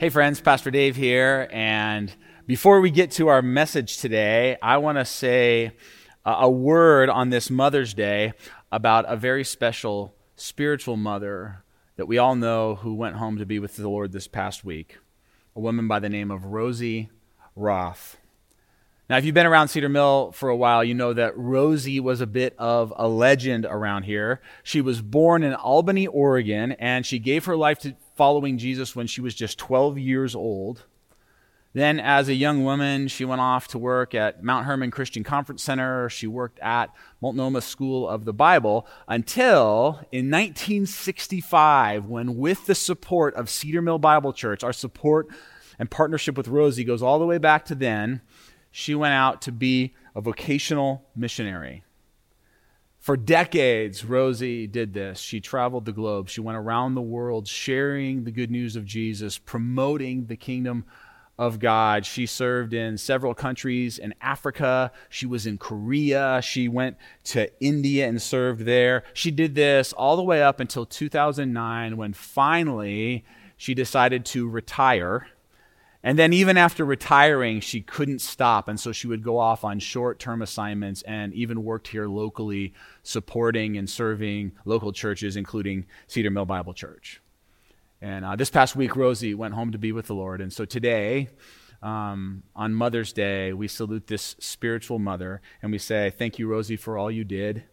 Hey, friends, Pastor Dave here. And before we get to our message today, I want to say a word on this Mother's Day about a very special spiritual mother that we all know who went home to be with the Lord this past week, a woman by the name of Rosie Roth. Now, if you've been around Cedar Mill for a while, you know that Rosie was a bit of a legend around here. She was born in Albany, Oregon, and she gave her life to following Jesus when she was just 12 years old. Then, as a young woman, she went off to work at Mount Hermon Christian Conference Center. She worked at Multnomah School of the Bible until in 1965, when, with the support of Cedar Mill Bible Church, our support and partnership with Rosie goes all the way back to then, she went out to be a vocational missionary. For decades, Rosie did this. She traveled the globe. She went around the world sharing the good news of Jesus, promoting the kingdom of God. She served in several countries in Africa. She was in Korea. She went to India and served there. She did this all the way up until 2009 when finally she decided to retire and then, even after retiring, she couldn't stop. And so she would go off on short term assignments and even worked here locally, supporting and serving local churches, including Cedar Mill Bible Church. And uh, this past week, Rosie went home to be with the Lord. And so today, um, on Mother's Day, we salute this spiritual mother and we say, Thank you, Rosie, for all you did.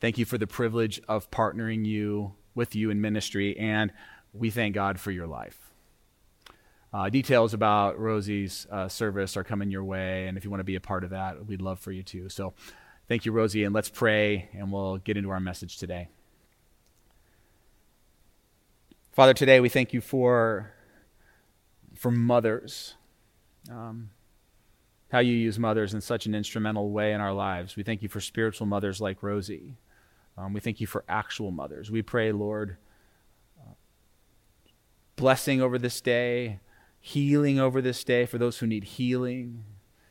Thank you for the privilege of partnering you with you in ministry. And we thank God for your life. Uh, details about Rosie's uh, service are coming your way, and if you want to be a part of that, we'd love for you to. So, thank you, Rosie, and let's pray, and we'll get into our message today. Father, today we thank you for for mothers, um, how you use mothers in such an instrumental way in our lives. We thank you for spiritual mothers like Rosie. Um, we thank you for actual mothers. We pray, Lord, uh, blessing over this day healing over this day for those who need healing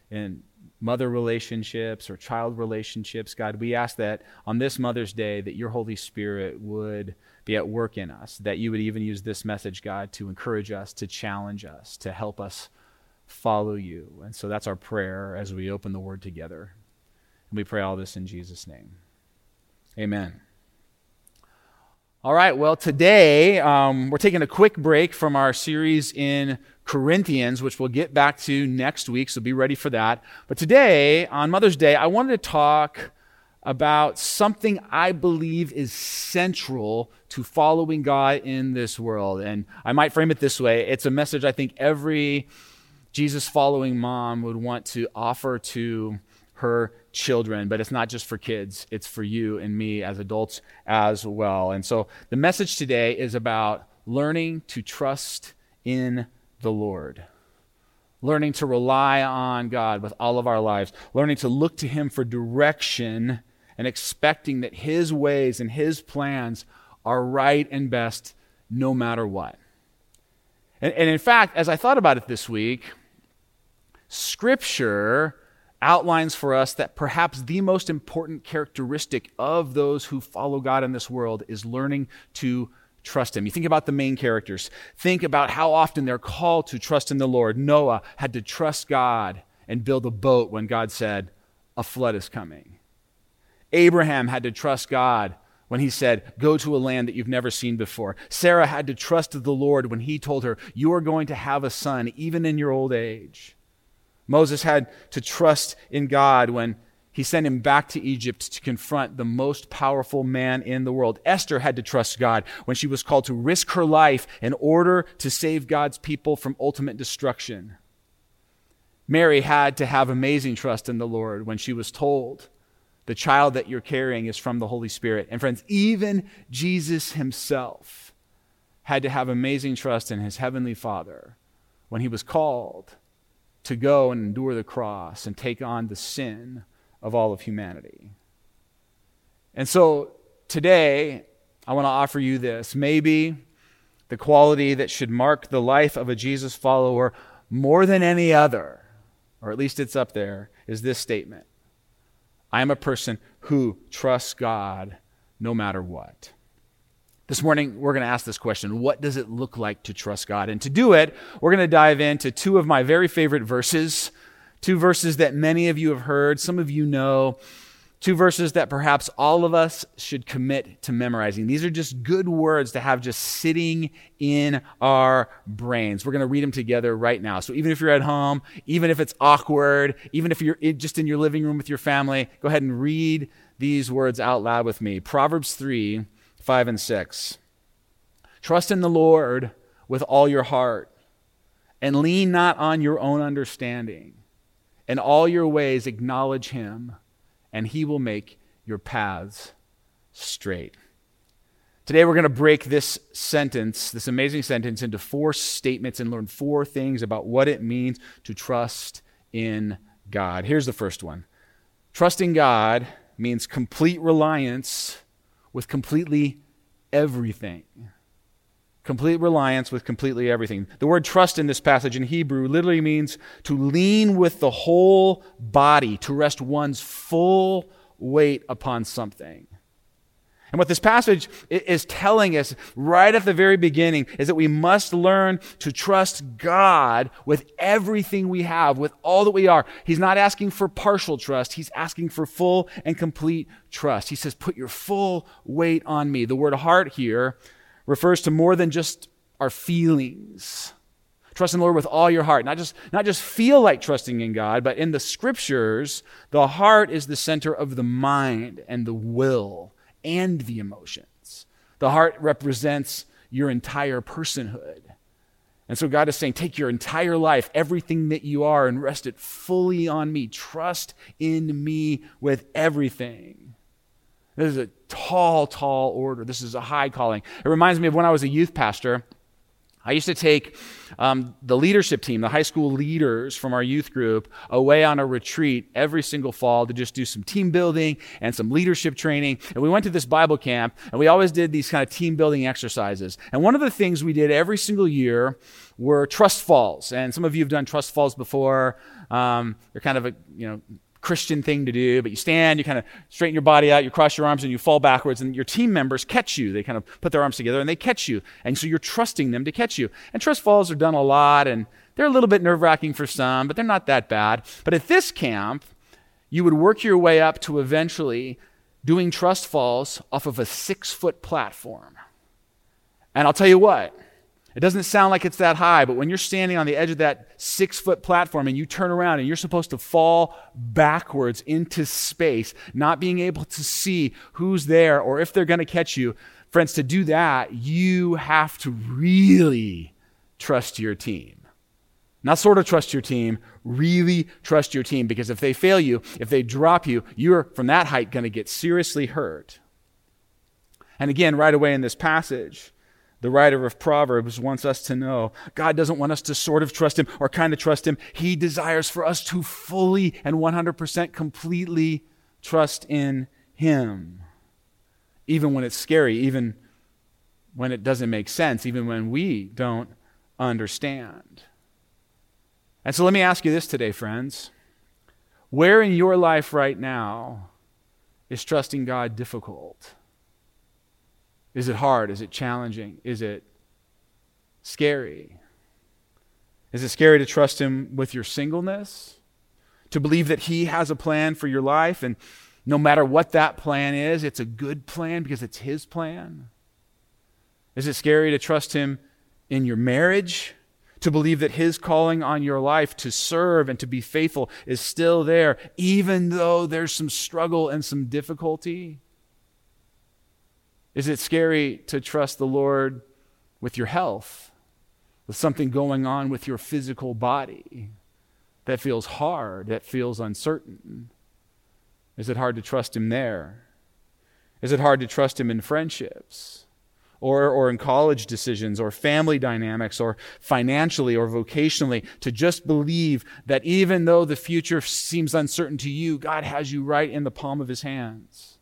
in mother relationships or child relationships. God, we ask that on this Mother's Day that your Holy Spirit would be at work in us, that you would even use this message, God, to encourage us, to challenge us, to help us follow you. And so that's our prayer as we open the word together. And we pray all this in Jesus' name. Amen. All right, well, today um, we're taking a quick break from our series in Corinthians, which we'll get back to next week, so be ready for that. But today, on Mother's Day, I wanted to talk about something I believe is central to following God in this world. And I might frame it this way it's a message I think every Jesus following mom would want to offer to her children, but it's not just for kids, it's for you and me as adults as well. And so the message today is about learning to trust in the Lord. Learning to rely on God with all of our lives, learning to look to Him for direction and expecting that His ways and His plans are right and best no matter what. And, and in fact, as I thought about it this week, Scripture outlines for us that perhaps the most important characteristic of those who follow God in this world is learning to trust Him. You think about the main characters, think about how often they're called to trust in the Lord. Noah had to trust God and build a boat when God said, A flood is coming. Abraham had to trust God when he said, Go to a land that you've never seen before. Sarah had to trust the Lord when he told her, You are going to have a son even in your old age. Moses had to trust in God when he sent him back to Egypt to confront the most powerful man in the world. Esther had to trust God when she was called to risk her life in order to save God's people from ultimate destruction. Mary had to have amazing trust in the Lord when she was told, The child that you're carrying is from the Holy Spirit. And friends, even Jesus himself had to have amazing trust in his heavenly Father when he was called to go and endure the cross and take on the sin of all of humanity. And so today, I want to offer you this. Maybe the quality that should mark the life of a Jesus follower more than any other, or at least it's up there, is this statement I am a person who trusts God no matter what. This morning, we're going to ask this question What does it look like to trust God? And to do it, we're going to dive into two of my very favorite verses, two verses that many of you have heard, some of you know, two verses that perhaps all of us should commit to memorizing. These are just good words to have just sitting in our brains. We're going to read them together right now. So even if you're at home, even if it's awkward, even if you're just in your living room with your family, go ahead and read these words out loud with me. Proverbs 3 5 and 6. Trust in the Lord with all your heart and lean not on your own understanding. In all your ways, acknowledge him, and he will make your paths straight. Today, we're going to break this sentence, this amazing sentence, into four statements and learn four things about what it means to trust in God. Here's the first one Trusting God means complete reliance with completely everything. Complete reliance with completely everything. The word trust in this passage in Hebrew literally means to lean with the whole body, to rest one's full weight upon something. And what this passage is telling us right at the very beginning is that we must learn to trust God with everything we have, with all that we are. He's not asking for partial trust, He's asking for full and complete trust. He says, Put your full weight on me. The word heart here refers to more than just our feelings. Trust in the Lord with all your heart. Not just, not just feel like trusting in God, but in the scriptures, the heart is the center of the mind and the will and the emotions. The heart represents your entire personhood. And so God is saying, take your entire life, everything that you are, and rest it fully on me. Trust in me with everything. This is a tall, tall order. This is a high calling. It reminds me of when I was a youth pastor. I used to take um, the leadership team, the high school leaders from our youth group, away on a retreat every single fall to just do some team building and some leadership training. And we went to this Bible camp, and we always did these kind of team building exercises. And one of the things we did every single year were trust falls. And some of you have done trust falls before. Um, they're kind of a you know Christian thing to do, but you stand, you kind of straighten your body out, you cross your arms, and you fall backwards, and your team members catch you. They kind of put their arms together and they catch you. And so you're trusting them to catch you. And trust falls are done a lot, and they're a little bit nerve wracking for some, but they're not that bad. But at this camp, you would work your way up to eventually doing trust falls off of a six foot platform. And I'll tell you what, it doesn't sound like it's that high, but when you're standing on the edge of that six foot platform and you turn around and you're supposed to fall backwards into space, not being able to see who's there or if they're going to catch you, friends, to do that, you have to really trust your team. Not sort of trust your team, really trust your team because if they fail you, if they drop you, you're from that height going to get seriously hurt. And again, right away in this passage, the writer of Proverbs wants us to know God doesn't want us to sort of trust Him or kind of trust Him. He desires for us to fully and 100% completely trust in Him. Even when it's scary, even when it doesn't make sense, even when we don't understand. And so let me ask you this today, friends. Where in your life right now is trusting God difficult? Is it hard? Is it challenging? Is it scary? Is it scary to trust Him with your singleness? To believe that He has a plan for your life, and no matter what that plan is, it's a good plan because it's His plan? Is it scary to trust Him in your marriage? To believe that His calling on your life to serve and to be faithful is still there, even though there's some struggle and some difficulty? Is it scary to trust the Lord with your health, with something going on with your physical body that feels hard, that feels uncertain? Is it hard to trust Him there? Is it hard to trust Him in friendships? Or, or in college decisions, or family dynamics, or financially, or vocationally, to just believe that even though the future seems uncertain to you, God has you right in the palm of His hands.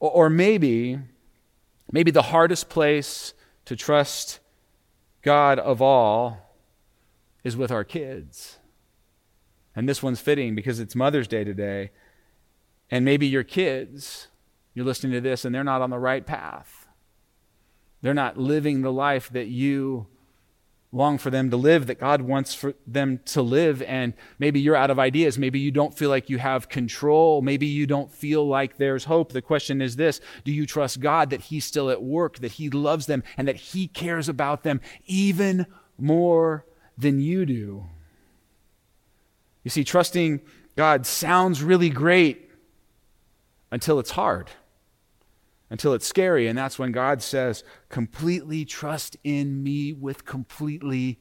Or, maybe, maybe the hardest place to trust God of all is with our kids. And this one's fitting because it's Mother's Day today. And maybe your kids, you're listening to this and they're not on the right path. They're not living the life that you long for them to live, that God wants for them to live. And maybe you're out of ideas. Maybe you don't feel like you have control. Maybe you don't feel like there's hope. The question is this Do you trust God that He's still at work, that He loves them, and that He cares about them even more than you do? You see, trusting God sounds really great until it's hard until it's scary. And that's when God says, completely trust in me with completely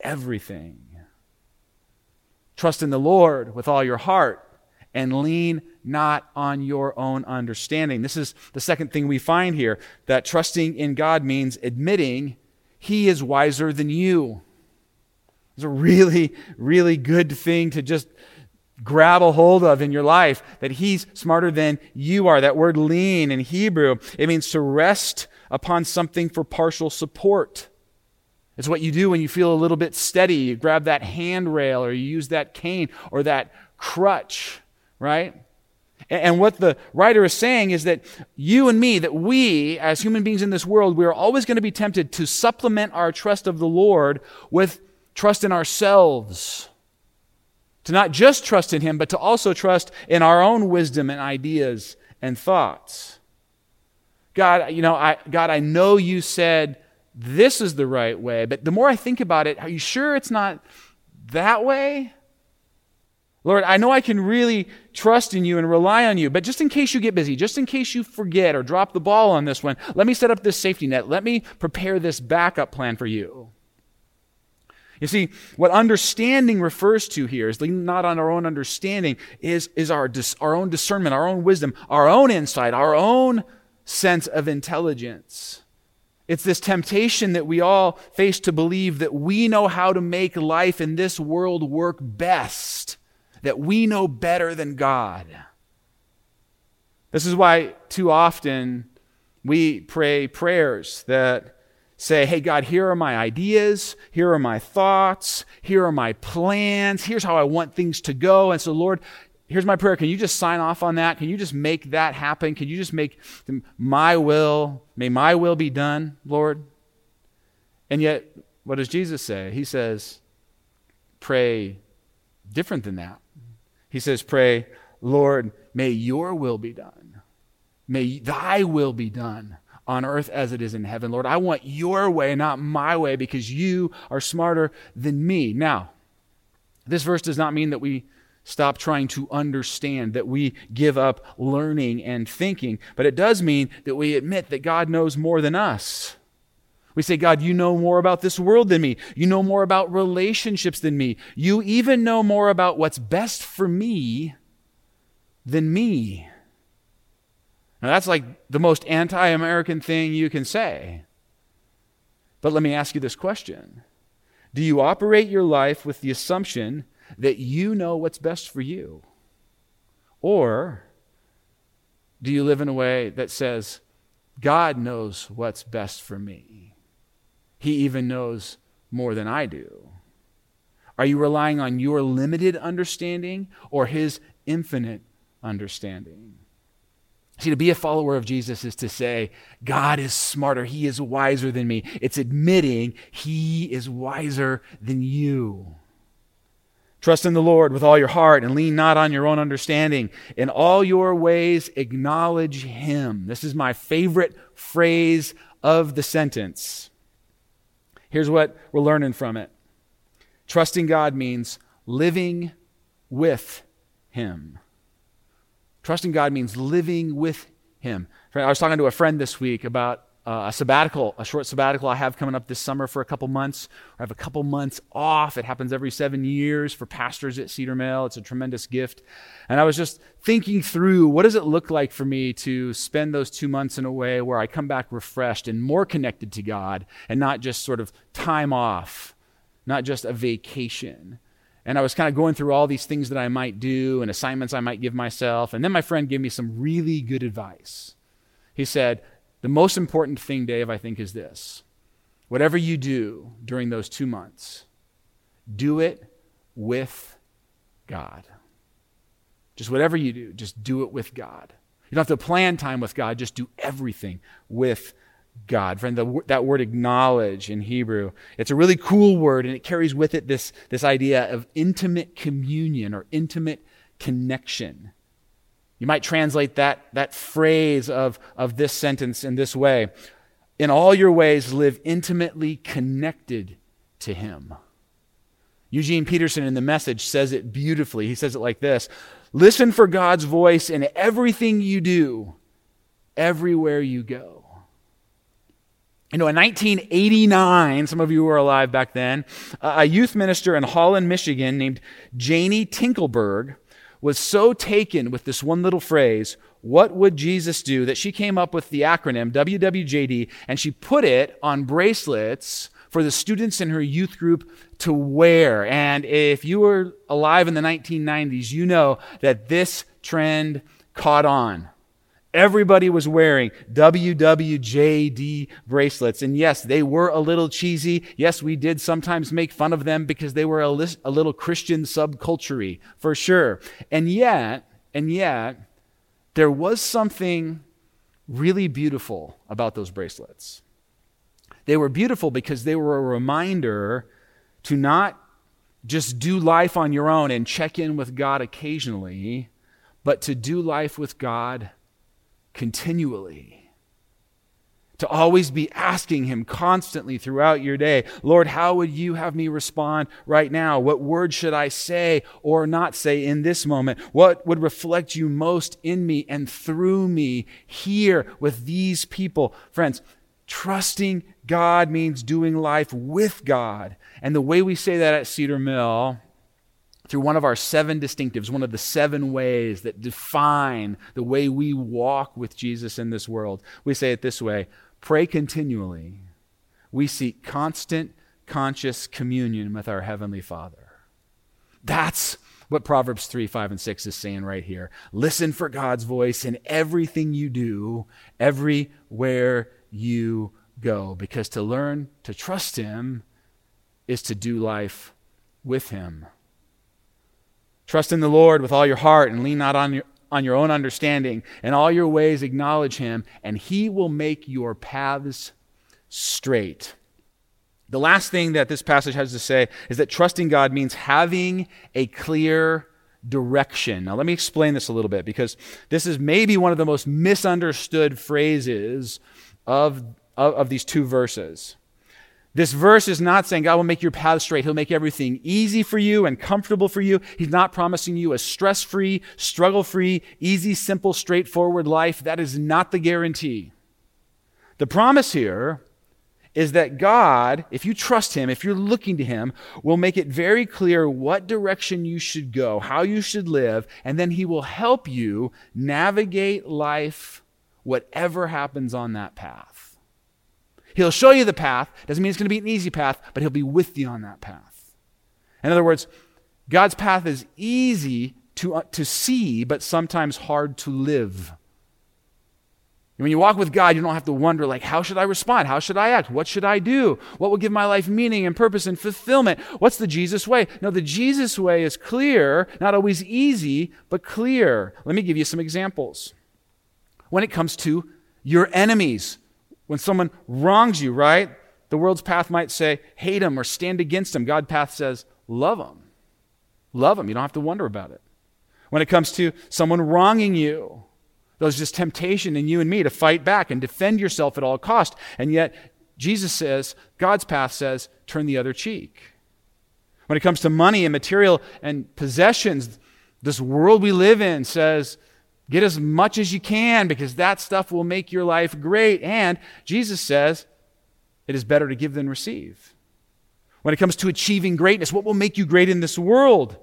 everything. Trust in the Lord with all your heart and lean not on your own understanding. This is the second thing we find here that trusting in God means admitting He is wiser than you. It's a really, really good thing to just grab a hold of in your life that he's smarter than you are. That word lean in Hebrew, it means to rest upon something for partial support. It's what you do when you feel a little bit steady. You grab that handrail or you use that cane or that crutch, right? And what the writer is saying is that you and me, that we, as human beings in this world, we are always going to be tempted to supplement our trust of the Lord with trust in ourselves to not just trust in Him, but to also trust in our own wisdom and ideas and thoughts. God, you know, I, God, I know you said this is the right way, but the more I think about it, are you sure it's not that way? Lord, I know I can really trust in you and rely on you, but just in case you get busy, just in case you forget or drop the ball on this one, let me set up this safety net. Let me prepare this backup plan for you. You see, what understanding refers to here is not on our own understanding, is, is our, dis, our own discernment, our own wisdom, our own insight, our own sense of intelligence. It's this temptation that we all face to believe that we know how to make life in this world work best, that we know better than God. This is why too often we pray prayers that say, hey, God, here are my ideas, here are my thoughts, here are my plans, here's how I want things to go. And so, Lord, here's my prayer. Can you just sign off on that? Can you just make that happen? Can you just make my will, may my will be done, Lord? And yet, what does Jesus say? He says, pray different than that. He says, pray, Lord, may your will be done. May thy will be done on earth as it is in heaven. Lord, I want your way, not my way, because you are smarter than me. Now, this verse does not mean that we stop trying to understand, that we give up learning and thinking, but it does mean that we admit that God knows more than us. We say, God, you know more about this world than me. You know more about relationships than me. You even know more about what's best for me than me. Now, that's like the most anti American thing you can say. But let me ask you this question Do you operate your life with the assumption that you know what's best for you? Or do you live in a way that says, God knows what's best for me? He even knows more than I do. Are you relying on your limited understanding or His infinite understanding? See, to be a follower of Jesus is to say, God is smarter. He is wiser than me. It's admitting He is wiser than you. Trust in the Lord with all your heart and lean not on your own understanding. In all your ways, acknowledge Him. This is my favorite phrase of the sentence. Here's what we're learning from it trusting God means living with Him. Trusting God means living with Him. I was talking to a friend this week about uh, a sabbatical, a short sabbatical I have coming up this summer for a couple months. I have a couple months off. It happens every seven years for pastors at Cedar Mill. It's a tremendous gift. And I was just thinking through what does it look like for me to spend those two months in a way where I come back refreshed and more connected to God and not just sort of time off, not just a vacation. And I was kind of going through all these things that I might do and assignments I might give myself. And then my friend gave me some really good advice. He said, The most important thing, Dave, I think, is this whatever you do during those two months, do it with God. Just whatever you do, just do it with God. You don't have to plan time with God, just do everything with God. Friend, the, that word acknowledge in Hebrew, it's a really cool word and it carries with it this, this idea of intimate communion or intimate connection. You might translate that, that phrase of, of this sentence in this way In all your ways, live intimately connected to Him. Eugene Peterson in the message says it beautifully. He says it like this Listen for God's voice in everything you do, everywhere you go. You know, in 1989, some of you were alive back then, a youth minister in Holland, Michigan, named Janie Tinklenberg, was so taken with this one little phrase, What would Jesus do? that she came up with the acronym WWJD and she put it on bracelets for the students in her youth group to wear. And if you were alive in the 1990s, you know that this trend caught on. Everybody was wearing WWJD bracelets. And yes, they were a little cheesy. Yes, we did sometimes make fun of them because they were a, li- a little Christian subculture, for sure. And yet, and yet, there was something really beautiful about those bracelets. They were beautiful because they were a reminder to not just do life on your own and check in with God occasionally, but to do life with God continually. To always be asking Him constantly throughout your day, Lord, how would you have me respond right now? What word should I say or not say in this moment? What would reflect you most in me and through me here with these people? Friends, trusting God means doing life with God. And the way we say that at Cedar Mill through one of our seven distinctives, one of the seven ways that define the way we walk with Jesus in this world. We say it this way pray continually. We seek constant, conscious communion with our Heavenly Father. That's what Proverbs 3, 5, and 6 is saying right here. Listen for God's voice in everything you do, everywhere you go, because to learn to trust Him is to do life with Him. Trust in the Lord with all your heart and lean not on your, on your own understanding. In all your ways, acknowledge him, and he will make your paths straight. The last thing that this passage has to say is that trusting God means having a clear direction. Now, let me explain this a little bit because this is maybe one of the most misunderstood phrases of, of, of these two verses. This verse is not saying God will make your path straight. He'll make everything easy for you and comfortable for you. He's not promising you a stress free, struggle free, easy, simple, straightforward life. That is not the guarantee. The promise here is that God, if you trust Him, if you're looking to Him, will make it very clear what direction you should go, how you should live, and then He will help you navigate life, whatever happens on that path. He'll show you the path. Doesn't mean it's going to be an easy path, but He'll be with you on that path. In other words, God's path is easy to, uh, to see, but sometimes hard to live. When you walk with God, you don't have to wonder, like, how should I respond? How should I act? What should I do? What will give my life meaning and purpose and fulfillment? What's the Jesus way? No, the Jesus way is clear, not always easy, but clear. Let me give you some examples. When it comes to your enemies, when someone wrongs you, right? The world's path might say, hate them or stand against them. God's path says, love them. Love them. You don't have to wonder about it. When it comes to someone wronging you, there's just temptation in you and me to fight back and defend yourself at all cost. And yet, Jesus says, God's path says, turn the other cheek. When it comes to money and material and possessions, this world we live in says, Get as much as you can because that stuff will make your life great. And Jesus says it is better to give than receive. When it comes to achieving greatness, what will make you great in this world?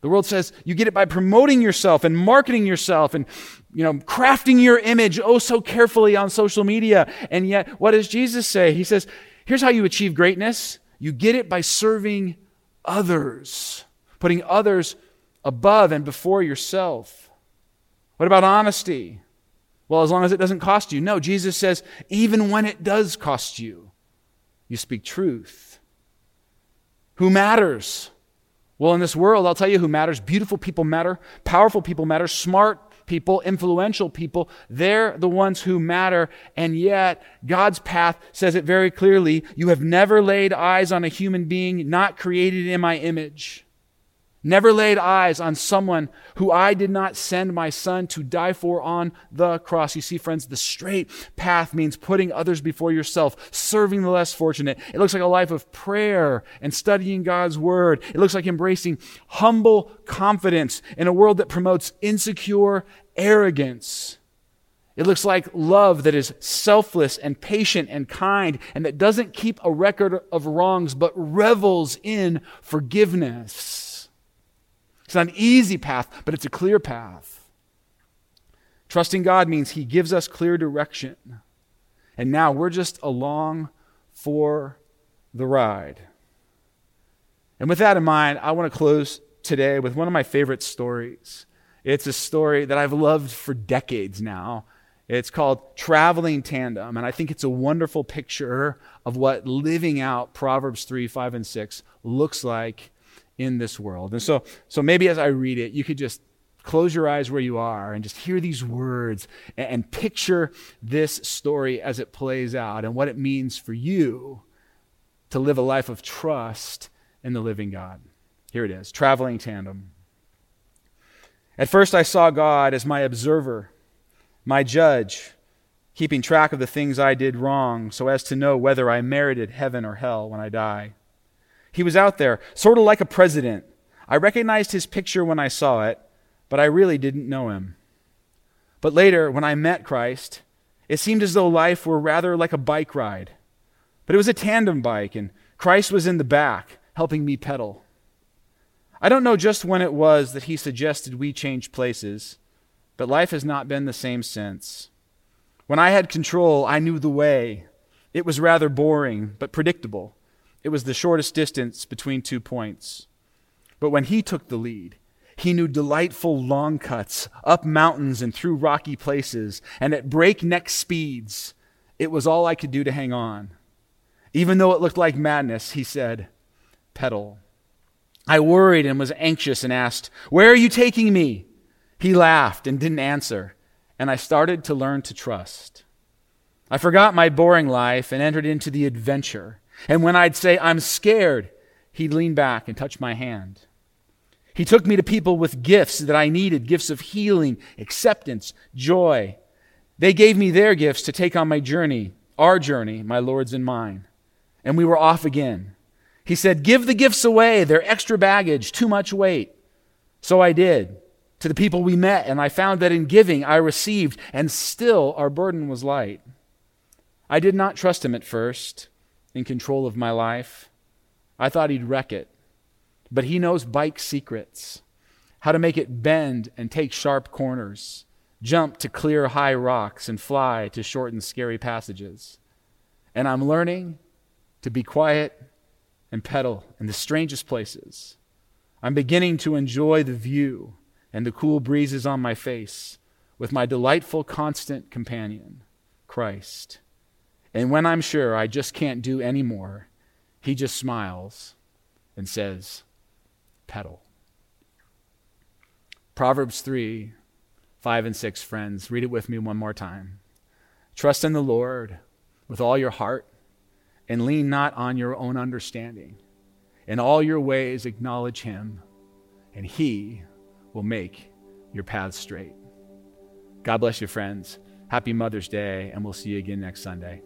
The world says you get it by promoting yourself and marketing yourself and you know crafting your image oh so carefully on social media. And yet what does Jesus say? He says, here's how you achieve greatness. You get it by serving others, putting others above and before yourself. What about honesty? Well, as long as it doesn't cost you. No, Jesus says, even when it does cost you, you speak truth. Who matters? Well, in this world, I'll tell you who matters. Beautiful people matter, powerful people matter, smart people, influential people. They're the ones who matter. And yet, God's path says it very clearly you have never laid eyes on a human being not created in my image. Never laid eyes on someone who I did not send my son to die for on the cross. You see, friends, the straight path means putting others before yourself, serving the less fortunate. It looks like a life of prayer and studying God's word. It looks like embracing humble confidence in a world that promotes insecure arrogance. It looks like love that is selfless and patient and kind and that doesn't keep a record of wrongs but revels in forgiveness. It's not an easy path, but it's a clear path. Trusting God means He gives us clear direction. And now we're just along for the ride. And with that in mind, I want to close today with one of my favorite stories. It's a story that I've loved for decades now. It's called Traveling Tandem, and I think it's a wonderful picture of what living out Proverbs 3, 5, and 6 looks like in this world. And so, so maybe as I read it, you could just close your eyes where you are and just hear these words and, and picture this story as it plays out and what it means for you to live a life of trust in the living God. Here it is traveling tandem. At first, I saw God as my observer, my judge, keeping track of the things I did wrong so as to know whether I merited heaven or hell when I die. He was out there, sort of like a president. I recognized his picture when I saw it, but I really didn't know him. But later, when I met Christ, it seemed as though life were rather like a bike ride. But it was a tandem bike, and Christ was in the back, helping me pedal. I don't know just when it was that he suggested we change places, but life has not been the same since. When I had control, I knew the way. It was rather boring, but predictable. It was the shortest distance between two points. But when he took the lead, he knew delightful long cuts up mountains and through rocky places, and at breakneck speeds. It was all I could do to hang on. Even though it looked like madness, he said, Pedal. I worried and was anxious and asked, Where are you taking me? He laughed and didn't answer, and I started to learn to trust. I forgot my boring life and entered into the adventure. And when I'd say, I'm scared, he'd lean back and touch my hand. He took me to people with gifts that I needed gifts of healing, acceptance, joy. They gave me their gifts to take on my journey, our journey, my Lord's and mine. And we were off again. He said, Give the gifts away. They're extra baggage, too much weight. So I did to the people we met, and I found that in giving I received, and still our burden was light. I did not trust him at first in control of my life. I thought he'd wreck it. But he knows bike secrets how to make it bend and take sharp corners, jump to clear high rocks, and fly to shorten scary passages. And I'm learning to be quiet and pedal in the strangest places. I'm beginning to enjoy the view and the cool breezes on my face with my delightful constant companion, Christ. And when I'm sure I just can't do any more, he just smiles and says, pedal. Proverbs 3 5 and 6, friends. Read it with me one more time. Trust in the Lord with all your heart and lean not on your own understanding. In all your ways, acknowledge him, and he will make your paths straight. God bless you, friends. Happy Mother's Day, and we'll see you again next Sunday.